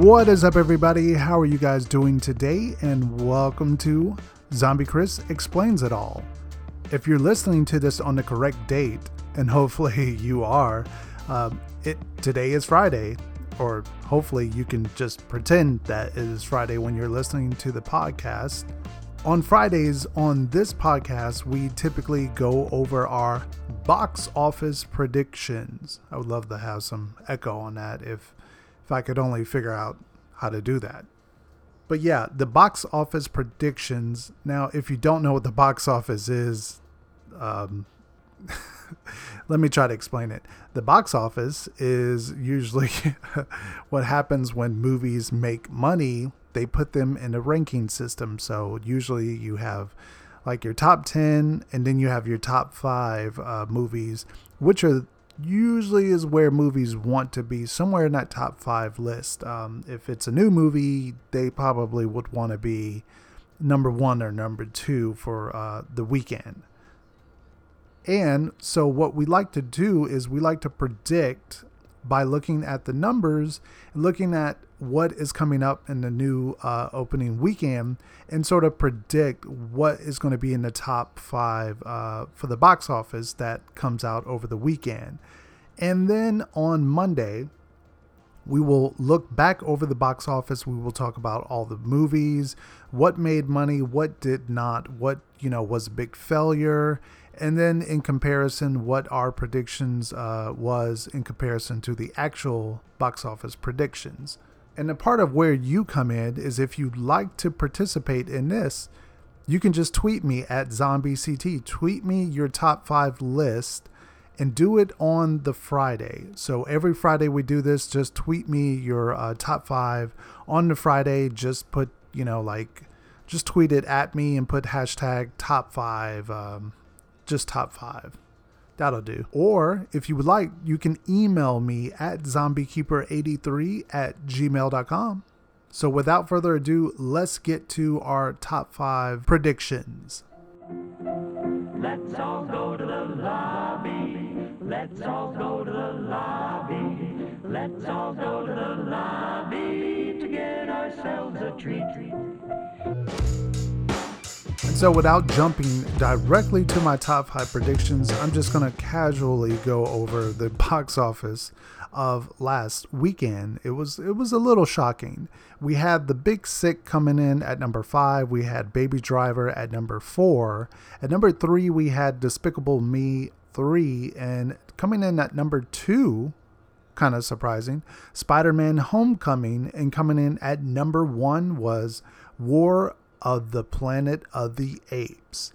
What is up, everybody? How are you guys doing today? And welcome to Zombie Chris Explains It All. If you're listening to this on the correct date, and hopefully you are, um, it today is Friday, or hopefully you can just pretend that it is Friday when you're listening to the podcast. On Fridays on this podcast, we typically go over our box office predictions. I would love to have some echo on that if if I could only figure out how to do that. But yeah, the box office predictions. Now, if you don't know what the box office is, um, let me try to explain it. The box office is usually what happens when movies make money. They put them in a ranking system. So usually you have like your top 10 and then you have your top five uh, movies, which are usually is where movies want to be somewhere in that top five list. Um, if it's a new movie, they probably would want to be number one or number two for uh, the weekend. And so, what we like to do is we like to predict by looking at the numbers, looking at what is coming up in the new uh, opening weekend, and sort of predict what is going to be in the top five uh, for the box office that comes out over the weekend. And then on Monday, we will look back over the box office. We will talk about all the movies, what made money, what did not, what you know was a big failure, and then in comparison, what our predictions uh, was in comparison to the actual box office predictions. And a part of where you come in is if you'd like to participate in this, you can just tweet me at ZombieCT. Tweet me your top five list and do it on the Friday. So every Friday we do this. Just tweet me your uh, top five on the Friday. Just put, you know, like, just tweet it at me and put hashtag top five, um, just top five. That'll do. Or if you would like, you can email me at zombiekeeper83 at gmail.com. So without further ado, let's get to our top five predictions. Let's all go to the lobby. Let's all go to the lobby. Let's all go to the lobby to get ourselves a treat. So, without jumping directly to my top five predictions, I'm just going to casually go over the box office of last weekend. It was it was a little shocking. We had The Big Sick coming in at number five. We had Baby Driver at number four. At number three, we had Despicable Me three, and coming in at number two. Kind of surprising. Spider Man Homecoming, and coming in at number one was War of the Planet of the Apes.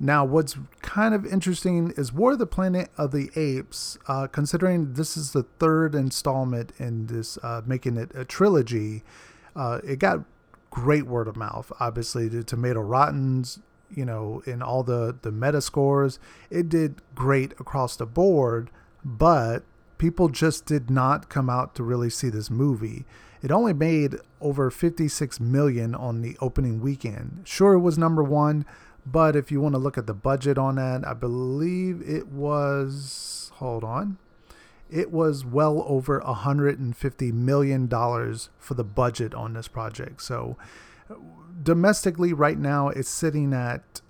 Now, what's kind of interesting is War of the Planet of the Apes, uh, considering this is the third installment in this, uh, making it a trilogy, uh, it got great word of mouth. Obviously, the Tomato Rottens, you know, in all the, the meta scores, it did great across the board, but people just did not come out to really see this movie. It only made over 56 million on the opening weekend. Sure, it was number one, but if you want to look at the budget on that, I believe it was, hold on, it was well over 150 million dollars for the budget on this project. So domestically, right now, it's sitting at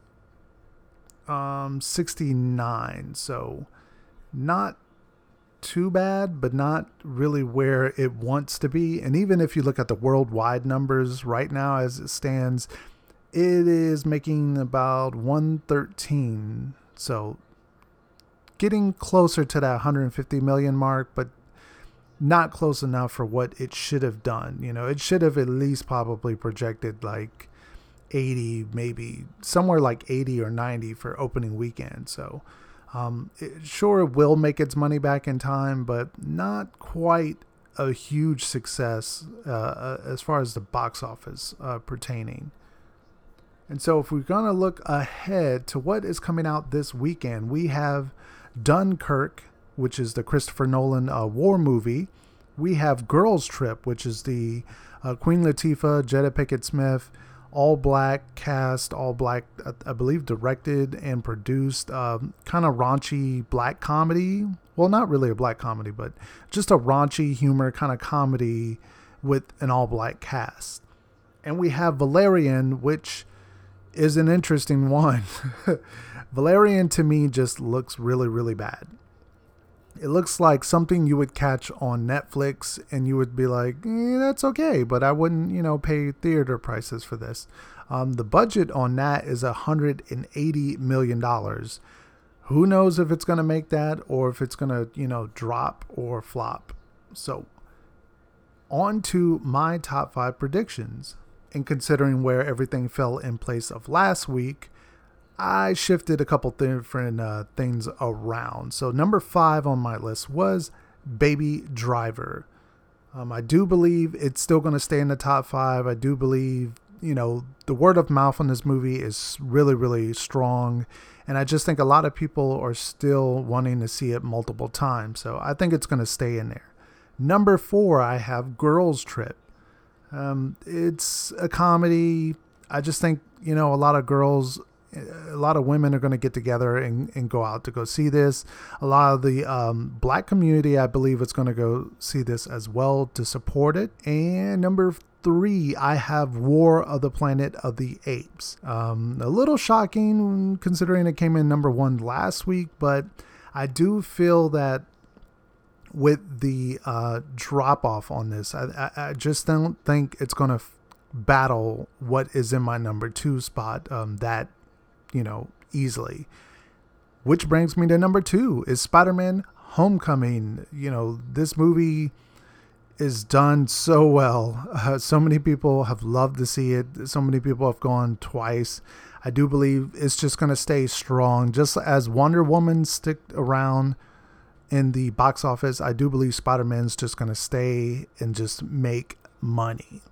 um, 69. So not too bad, but not really where it wants to be. And even if you look at the worldwide numbers right now as it stands, it is making about 113. So getting closer to that 150 million mark, but not close enough for what it should have done. You know, it should have at least probably projected like 80, maybe somewhere like 80 or 90 for opening weekend. So, um, it, sure, it will make its money back in time, but not quite a huge success uh, uh as far as the box office uh, pertaining. And so, if we're going to look ahead to what is coming out this weekend, we have Dunkirk, which is the Christopher Nolan uh, war movie. We have Girls Trip, which is the uh, Queen Latifah, Jada Pinkett Smith, all black cast, all black, I believe, directed and produced, um, kind of raunchy black comedy. Well, not really a black comedy, but just a raunchy humor kind of comedy with an all black cast. And we have Valerian, which is an interesting one. Valerian to me just looks really, really bad. It looks like something you would catch on Netflix and you would be like, eh, that's okay, but I wouldn't, you know, pay theater prices for this. Um, the budget on that is $180 million. Who knows if it's going to make that or if it's going to, you know, drop or flop. So, on to my top five predictions. And considering where everything fell in place of last week, I shifted a couple different uh, things around. So, number five on my list was Baby Driver. Um, I do believe it's still going to stay in the top five. I do believe, you know, the word of mouth on this movie is really, really strong. And I just think a lot of people are still wanting to see it multiple times. So, I think it's going to stay in there. Number four, I have Girls Trip. Um, it's a comedy. I just think, you know, a lot of girls, a lot of women are going to get together and, and go out to go see this. A lot of the um, black community, I believe, is going to go see this as well to support it. And number three, I have War of the Planet of the Apes. Um, a little shocking considering it came in number one last week, but I do feel that with the uh, drop off on this. I, I, I, just don't think it's going to battle what is in my number two spot um, that, you know, easily. Which brings me to number two is Spider Man Homecoming. You know, this movie is done so well. Uh, so many people have loved to see it. So many people have gone twice. I do believe it's just going to stay strong, just as Wonder Woman stick around in the box office, I do believe Spider Man's just going to stay and just make money.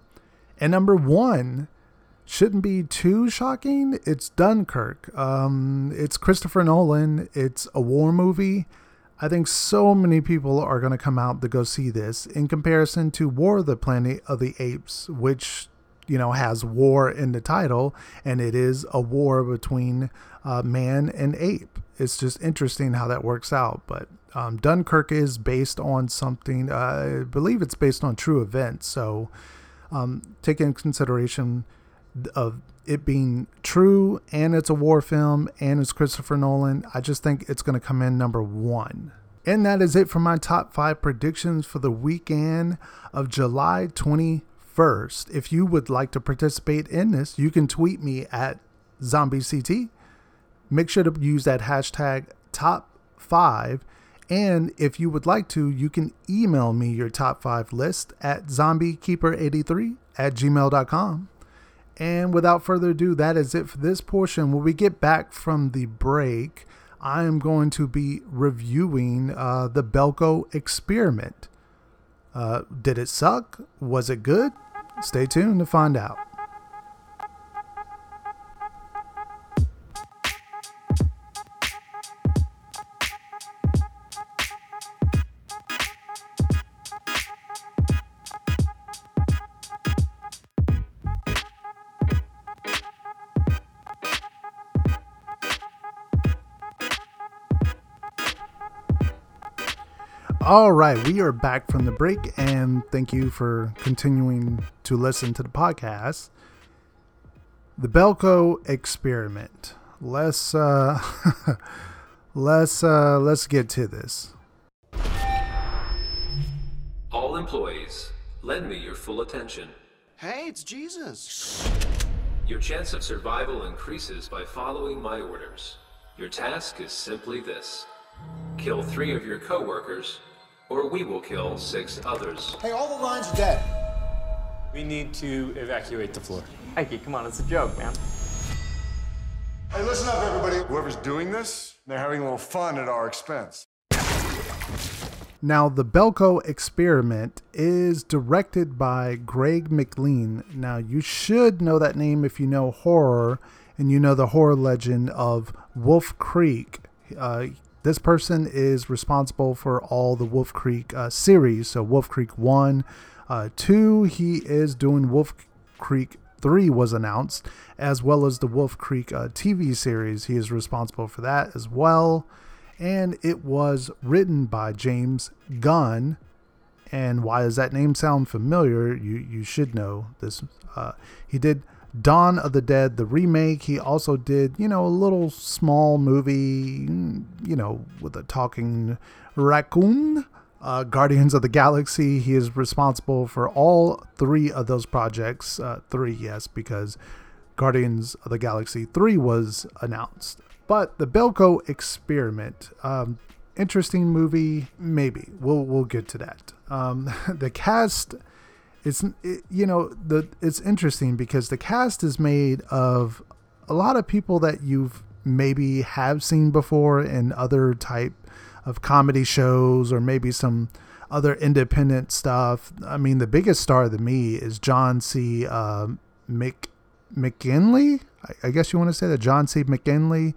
And number one shouldn't be too shocking. It's Dunkirk. Um, it's Christopher Nolan. It's a war movie. I think so many people are going to come out to go see this in comparison to War of the Planet of the Apes, which, you know, has war in the title, and it is a war between uh, man and ape. It's just interesting how that works out. But um, Dunkirk is based on something, uh, I believe it's based on true events. So um, take in consideration of it being true and it's a war film and it's Christopher Nolan, I just think it's going to come in number one. And that is it for my top five predictions for the weekend of July 21st. If you would like to participate in this, you can tweet me at ZombieCT. Make sure to use that hashtag top five and if you would like to, you can email me your top five list at zombiekeeper83 at gmail.com. And without further ado, that is it for this portion. When we get back from the break, I am going to be reviewing uh, the Belko experiment. Uh, did it suck? Was it good? Stay tuned to find out. All right, we are back from the break, and thank you for continuing to listen to the podcast. The Belko experiment. Let's uh, let's uh, let's get to this. All employees, lend me your full attention. Hey, it's Jesus. Your chance of survival increases by following my orders. Your task is simply this kill three of your coworkers or we will kill six others. Hey, all the lines are dead. We need to evacuate the floor. Mikey, come on, it's a joke, man. Hey, listen up, everybody. Whoever's doing this, they're having a little fun at our expense. Now, the Belko experiment is directed by Greg McLean. Now, you should know that name if you know horror and you know the horror legend of Wolf Creek. Uh, this person is responsible for all the Wolf Creek uh, series. So Wolf Creek 1, uh, 2, he is doing Wolf Creek 3 was announced, as well as the Wolf Creek uh, TV series. He is responsible for that as well. And it was written by James Gunn. And why does that name sound familiar? You you should know this. Uh, he did Dawn of the Dead, the remake. He also did, you know, a little small movie, you know, with a talking raccoon. Uh, Guardians of the Galaxy. He is responsible for all three of those projects. Uh, three, yes, because Guardians of the Galaxy 3 was announced. But the Belko experiment, um, interesting movie, maybe. We'll we'll get to that. Um, the cast it's it, you know the it's interesting because the cast is made of a lot of people that you've maybe have seen before in other type of comedy shows or maybe some other independent stuff. I mean, the biggest star to me is John C. Uh, Mc McGinley. I, I guess you want to say that John C. McGinley,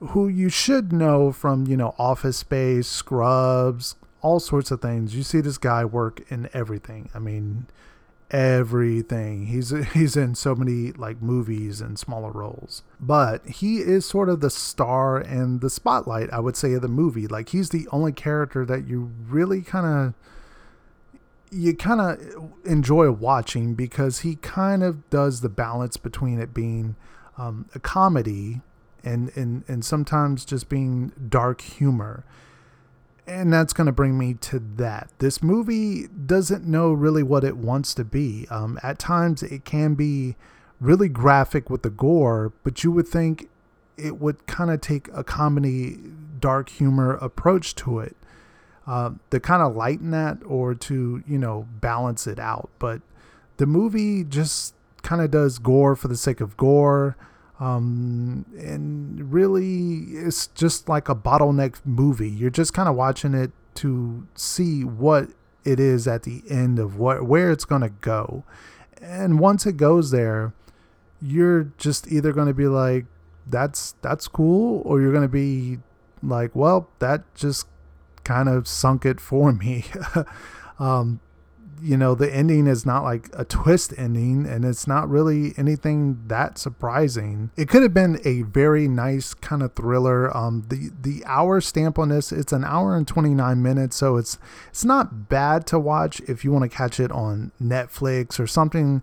who you should know from you know Office Space, Scrubs, all sorts of things. You see this guy work in everything. I mean, everything. He's he's in so many like movies and smaller roles. But he is sort of the star and the spotlight, I would say, of the movie. Like he's the only character that you really kind of you kind of enjoy watching because he kind of does the balance between it being um, a comedy and, and and sometimes just being dark humor and that's going to bring me to that. This movie doesn't know really what it wants to be. Um, at times, it can be really graphic with the gore, but you would think it would kind of take a comedy, dark humor approach to it uh, to kind of lighten that or to, you know, balance it out. But the movie just kind of does gore for the sake of gore. Um, and really, it's just like a bottleneck movie. You're just kind of watching it to see what it is at the end of what where it's going to go. And once it goes there, you're just either going to be like that's that's cool or you're going to be like, well, that just kind of sunk it for me. um, you know, the ending is not like a twist ending and it's not really anything that surprising. It could have been a very nice kind of thriller. Um, the, the hour stamp on this, it's an hour and 29 minutes. So it's, it's not bad to watch if you want to catch it on Netflix or something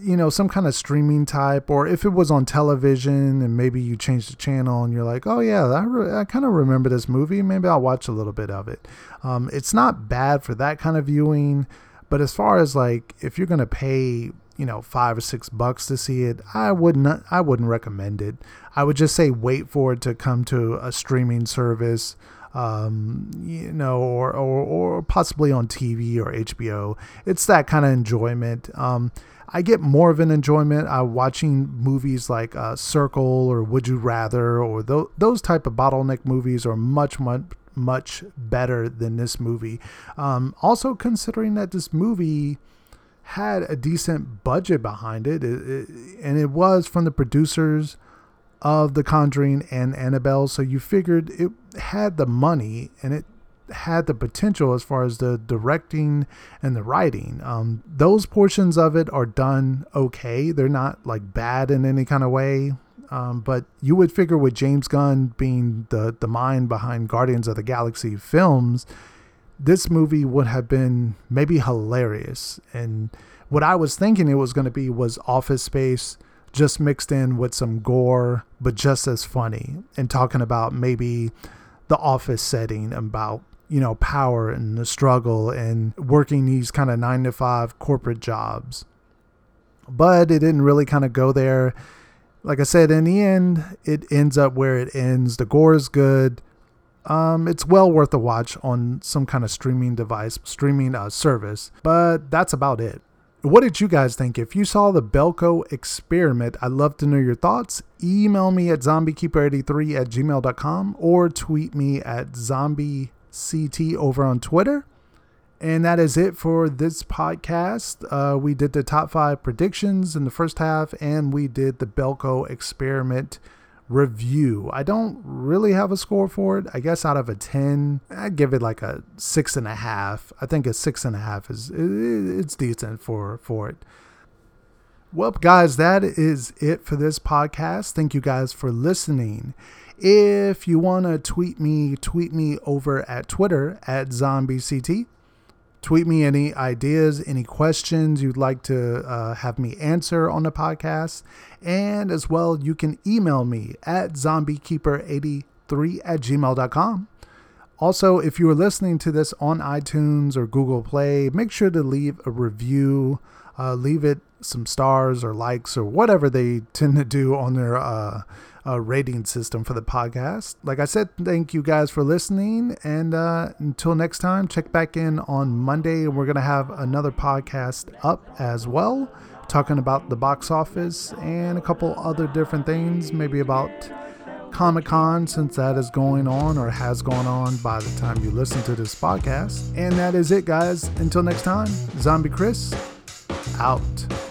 you know, some kind of streaming type, or if it was on television and maybe you changed the channel and you're like, oh yeah, I, re- I kind of remember this movie, maybe I'll watch a little bit of it. Um, it's not bad for that kind of viewing, but as far as like if you're gonna pay, you know, five or six bucks to see it, I wouldn't I wouldn't recommend it. I would just say wait for it to come to a streaming service. Um, you know, or, or, or possibly on TV or HBO. It's that kind of enjoyment. Um, I get more of an enjoyment uh, watching movies like uh, Circle or Would You Rather or th- those type of bottleneck movies are much much much better than this movie. Um, also considering that this movie had a decent budget behind it, it, it, and it was from the producers of The Conjuring and Annabelle, so you figured it had the money and it had the potential as far as the directing and the writing. Um, those portions of it are done okay. They're not like bad in any kind of way. Um, but you would figure with James Gunn being the the mind behind Guardians of the Galaxy films, this movie would have been maybe hilarious. And what I was thinking it was going to be was Office Space just mixed in with some gore, but just as funny, and talking about maybe the office setting about you know, power and the struggle and working these kind of nine to five corporate jobs. But it didn't really kind of go there. Like I said, in the end, it ends up where it ends. The gore is good. Um, it's well worth a watch on some kind of streaming device, streaming uh, service. But that's about it. What did you guys think? If you saw the Belko experiment, I'd love to know your thoughts. Email me at zombiekeeper83 at gmail.com or tweet me at zombiect over on Twitter. And that is it for this podcast. Uh, we did the top five predictions in the first half, and we did the Belko experiment review. I don't really have a score for it. I guess out of a 10, I'd give it like a six and a half. I think a six and a half is it's decent for, for it. Well, guys, that is it for this podcast. Thank you guys for listening. If you want to tweet me, tweet me over at Twitter at ZombieCT. Tweet me any ideas, any questions you'd like to uh, have me answer on the podcast. And as well, you can email me at zombiekeeper83 at gmail.com. Also, if you are listening to this on iTunes or Google Play, make sure to leave a review. Uh, leave it some stars or likes or whatever they tend to do on their uh, uh, rating system for the podcast. Like I said, thank you guys for listening. And uh, until next time, check back in on Monday. And we're going to have another podcast up as well, talking about the box office and a couple other different things, maybe about Comic Con, since that is going on or has gone on by the time you listen to this podcast. And that is it, guys. Until next time, Zombie Chris out.